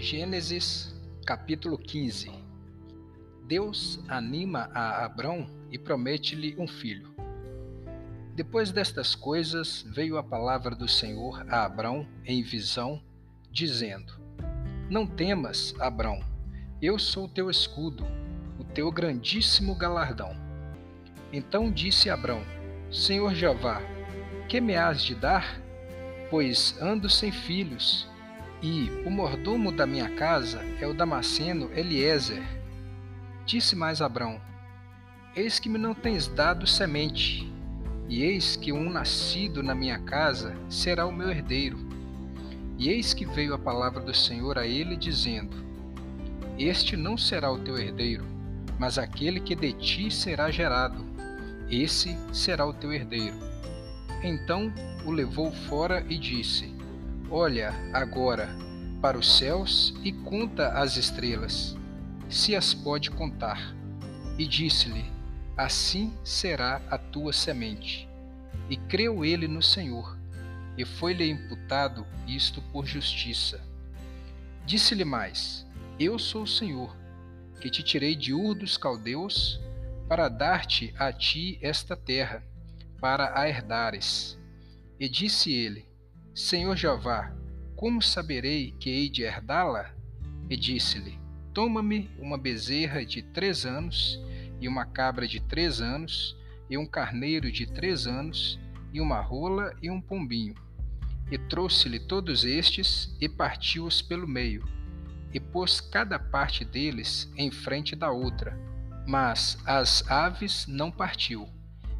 Gênesis capítulo 15 Deus anima a Abrão e promete-lhe um filho. Depois destas coisas, veio a palavra do Senhor a Abrão em visão, dizendo: Não temas, Abrão, eu sou teu escudo, o teu grandíssimo galardão. Então disse Abrão: Senhor Jeová, que me has de dar? Pois ando sem filhos e o mordomo da minha casa é o Damasceno Eliezer. Disse mais Abrão: Eis que me não tens dado semente, e eis que um nascido na minha casa será o meu herdeiro. E eis que veio a palavra do Senhor a ele, dizendo: Este não será o teu herdeiro, mas aquele que de ti será gerado, esse será o teu herdeiro. Então o levou fora e disse: Olha agora para os céus e conta as estrelas, se as pode contar. E disse-lhe: Assim será a tua semente. E creu ele no Senhor, e foi-lhe imputado isto por justiça. Disse-lhe mais: Eu sou o Senhor, que te tirei de Ur dos caldeus, para dar-te a ti esta terra, para a herdares. E disse ele: Senhor Jeová, como saberei que hei de herdá-la? E disse-lhe: Toma-me uma bezerra de três anos, e uma cabra de três anos, e um carneiro de três anos, e uma rola e um pombinho. E trouxe-lhe todos estes, e partiu-os pelo meio, e pôs cada parte deles em frente da outra. Mas as aves não partiu,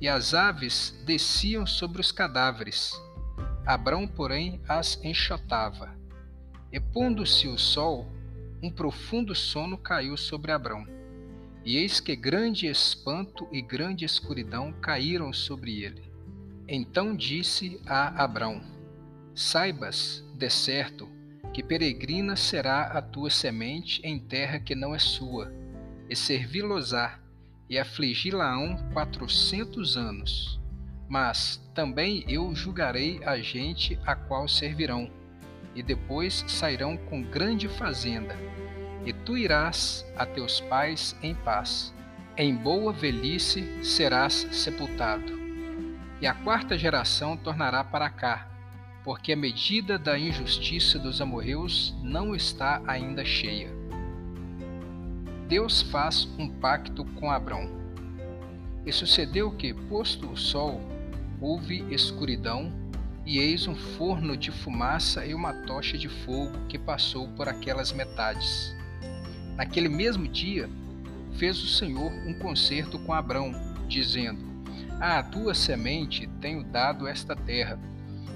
e as aves desciam sobre os cadáveres, Abrão, porém, as enxotava. E pondo-se o sol, um profundo sono caiu sobre Abrão. E eis que grande espanto e grande escuridão caíram sobre ele. Então disse a Abrão: Saibas, de certo, que peregrina será a tua semente em terra que não é sua, e servi-los-á, e afligi-la-ão quatrocentos anos. Mas também eu julgarei a gente a qual servirão, e depois sairão com grande fazenda. E tu irás a teus pais em paz. Em boa velhice serás sepultado. E a quarta geração tornará para cá, porque a medida da injustiça dos amorreus não está ainda cheia. Deus faz um pacto com Abrão. E sucedeu que, posto o sol, houve escuridão, e eis um forno de fumaça e uma tocha de fogo que passou por aquelas metades. Naquele mesmo dia, fez o Senhor um concerto com Abrão, dizendo: À tua semente tenho dado esta terra,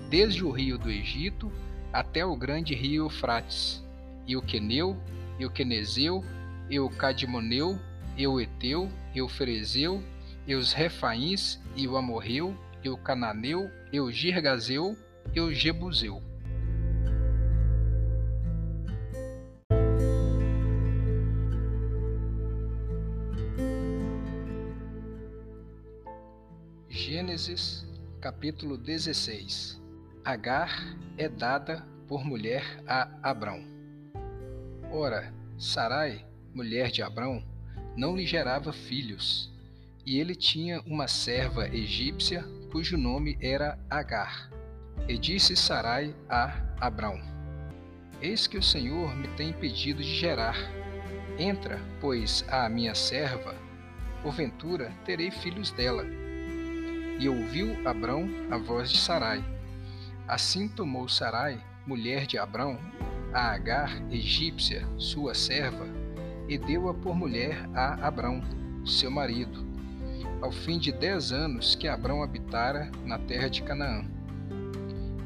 desde o rio do Egito até o grande rio Eufrates, e o Queneu, e o Quenezeu, e o Cadimoneu, e o Eteu, e o Ferezeu, e os Refaíns, e o Amorreu, e o Cananeu, e o Girgazeu, e o Jebuseu. Gênesis capítulo 16 Agar é dada por mulher a Abrão. Ora, Sarai, mulher de Abrão, não lhe gerava filhos, e ele tinha uma serva egípcia cujo nome era Agar. E disse Sarai a Abrão: Eis que o Senhor me tem impedido de gerar. Entra, pois, a minha serva, porventura terei filhos dela. E ouviu Abrão a voz de Sarai. Assim tomou Sarai, mulher de Abrão, a Agar, egípcia, sua serva, e deu-a por mulher a Abrão, seu marido ao fim de dez anos que Abrão habitara na terra de Canaã.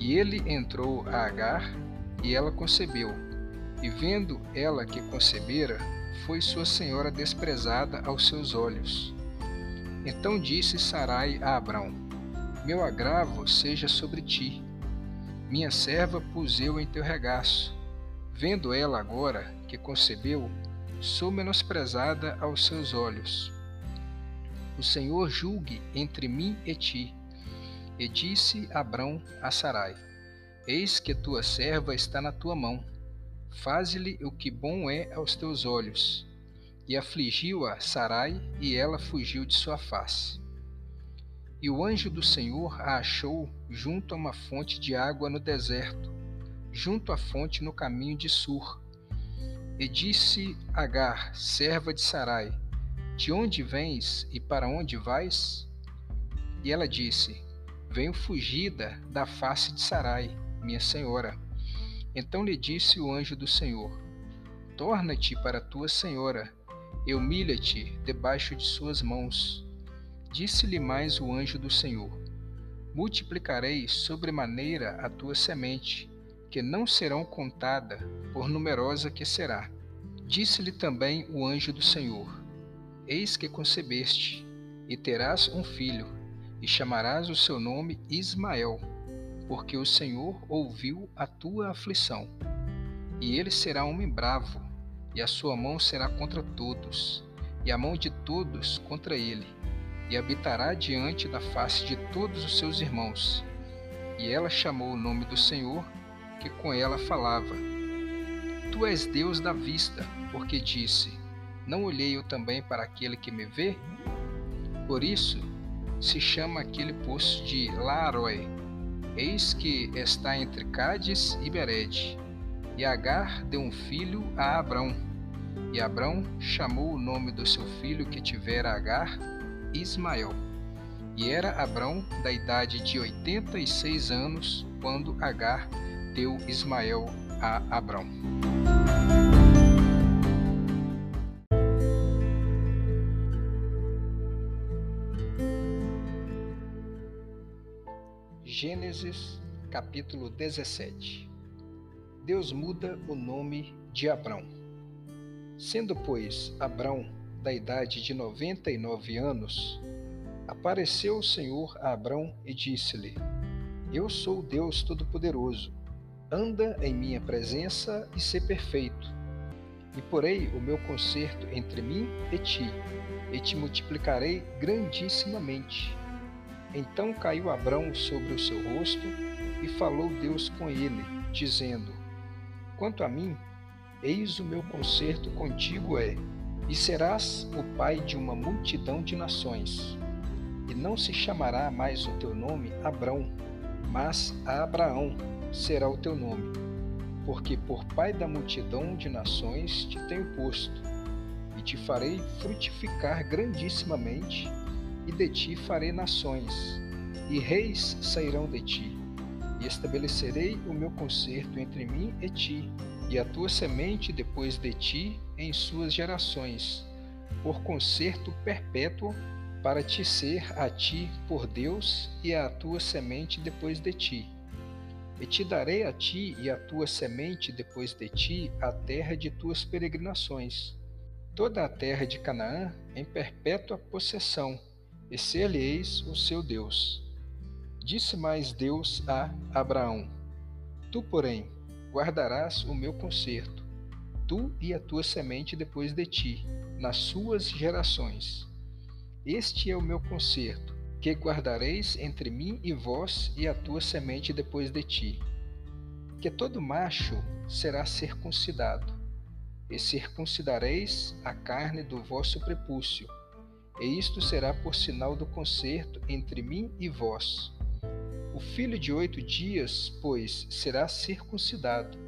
E ele entrou a Agar, e ela concebeu. E vendo ela que concebera, foi sua senhora desprezada aos seus olhos. Então disse Sarai a Abrão: Meu agravo seja sobre ti. Minha serva pus eu em teu regaço. Vendo ela agora que concebeu, sou menosprezada aos seus olhos. O Senhor julgue entre mim e ti. E disse Abrão a Sarai: Eis que tua serva está na tua mão. faze-lhe o que bom é aos teus olhos. E afligiu-a Sarai, e ela fugiu de sua face. E o anjo do Senhor a achou junto a uma fonte de água no deserto, junto à fonte no caminho de Sur. E disse Agar, serva de Sarai: De onde vens e para onde vais? E ela disse: Venho fugida da face de Sarai, minha senhora. Então lhe disse o anjo do Senhor: Torna-te para tua senhora, e humilha-te debaixo de suas mãos. Disse-lhe mais o anjo do Senhor: Multiplicarei sobremaneira a tua semente, que não serão contada, por numerosa que será. Disse-lhe também o anjo do Senhor: Eis que concebeste, e terás um filho, e chamarás o seu nome Ismael porque o Senhor ouviu a tua aflição. E ele será homem bravo, e a sua mão será contra todos, e a mão de todos contra ele, e habitará diante da face de todos os seus irmãos. E ela chamou o nome do Senhor, que com ela falava. Tu és Deus da vista, porque disse: Não olhei eu também para aquele que me vê? Por isso se chama aquele poço de Laaroi, Eis que está entre Cádiz e Bered. E Agar deu um filho a Abrão. E Abrão chamou o nome do seu filho que tivera Agar, Ismael. E era Abrão da idade de oitenta e seis anos quando Agar deu Ismael a Abrão. Gênesis capítulo 17 Deus muda o nome de Abrão. Sendo, pois, Abrão da idade de noventa e nove anos, apareceu o Senhor a Abrão e disse-lhe: Eu sou Deus Todo-Poderoso. Anda em minha presença e sê perfeito. E porei o meu conserto entre mim e ti, e te multiplicarei grandissimamente então caiu Abrão sobre o seu rosto e falou Deus com ele, dizendo: Quanto a mim, eis o meu conserto contigo é, e serás o pai de uma multidão de nações. E não se chamará mais o teu nome Abrão, mas Abraão será o teu nome, porque por pai da multidão de nações te tenho posto, e te farei frutificar grandissimamente e de ti farei nações, e reis sairão de ti. E estabelecerei o meu concerto entre mim e ti, e a tua semente depois de ti em suas gerações, por concerto perpétuo, para te ser a ti por Deus e a tua semente depois de ti. E te darei a ti e a tua semente depois de ti a terra de tuas peregrinações, toda a terra de Canaã em perpétua possessão e ser-lhe-eis o seu Deus. Disse mais Deus a Abraão: Tu, porém, guardarás o meu conserto, tu e a tua semente depois de ti, nas suas gerações. Este é o meu conserto, que guardareis entre mim e vós e a tua semente depois de ti. Que todo macho será circuncidado, e circuncidareis a carne do vosso prepúcio e isto será por sinal do concerto entre mim e vós. O filho de oito dias, pois, será circuncidado,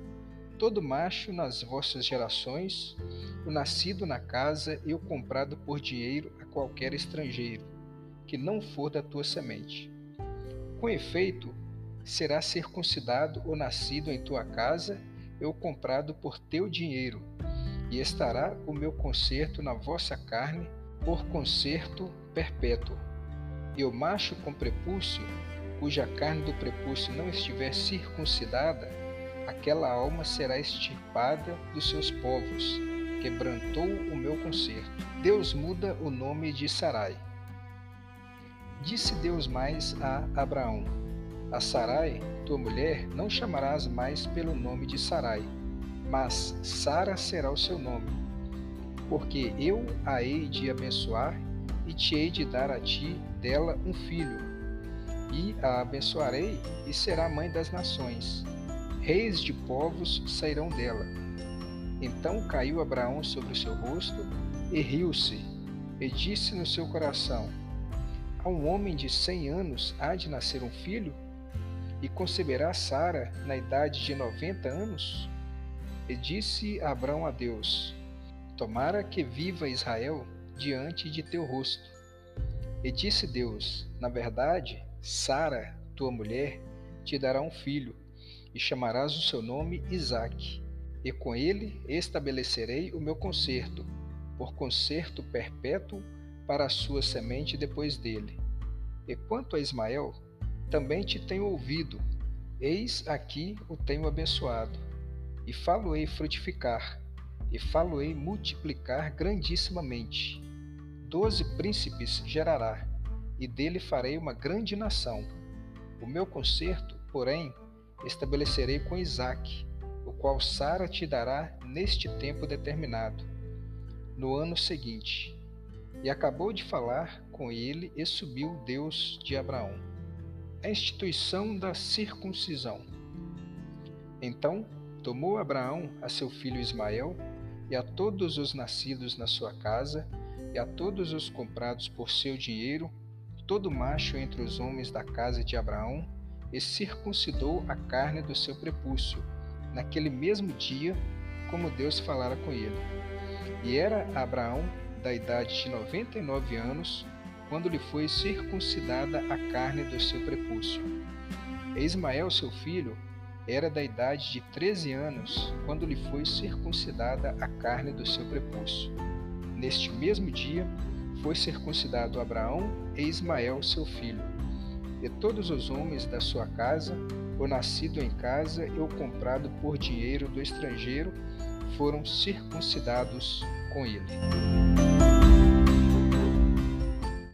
todo macho nas vossas gerações, o nascido na casa e o comprado por dinheiro a qualquer estrangeiro, que não for da tua semente. Com efeito, será circuncidado o nascido em tua casa e o comprado por teu dinheiro, e estará o meu concerto na vossa carne por concerto perpétuo. E o macho com prepúcio, cuja carne do prepúcio não estiver circuncidada, aquela alma será extirpada dos seus povos. Quebrantou o meu concerto. Deus muda o nome de Sarai. Disse Deus mais a Abraão: A Sarai, tua mulher, não chamarás mais pelo nome de Sarai, mas Sara será o seu nome porque eu a hei de abençoar e te hei de dar a ti dela um filho. E a abençoarei e será mãe das nações. Reis de povos sairão dela, Então caiu Abraão sobre o seu rosto e riu-se, e disse no seu coração: A um homem de cem anos há de nascer um filho? E conceberá Sara na idade de noventa anos? E disse Abraão a Deus: Tomara que viva Israel diante de teu rosto. E disse Deus: Na verdade, Sara, tua mulher, te dará um filho, e chamarás o seu nome Isaque. E com ele estabelecerei o meu concerto, por concerto perpétuo para a sua semente depois dele. E quanto a Ismael, também te tenho ouvido, eis aqui o tenho abençoado, e falo-ei frutificar, e falo-ei multiplicar grandissimamente. Doze príncipes gerará, e dele farei uma grande nação. O meu concerto, porém, estabelecerei com Isaque, o qual Sara te dará neste tempo determinado, no ano seguinte. E acabou de falar com ele e subiu Deus de Abraão. A instituição da circuncisão. Então tomou Abraão a seu filho Ismael e a todos os nascidos na sua casa e a todos os comprados por seu dinheiro, todo macho entre os homens da casa de Abraão, e circuncidou a carne do seu prepúcio, naquele mesmo dia, como Deus falara com ele. E era Abraão da idade de noventa e nove anos, quando lhe foi circuncidada a carne do seu prepúcio. E Ismael, seu filho, era da idade de treze anos, quando lhe foi circuncidada a carne do seu prepúcio. Neste mesmo dia, foi circuncidado Abraão e Ismael, seu filho e todos os homens da sua casa, o nascido em casa e o comprado por dinheiro do estrangeiro, foram circuncidados com ele.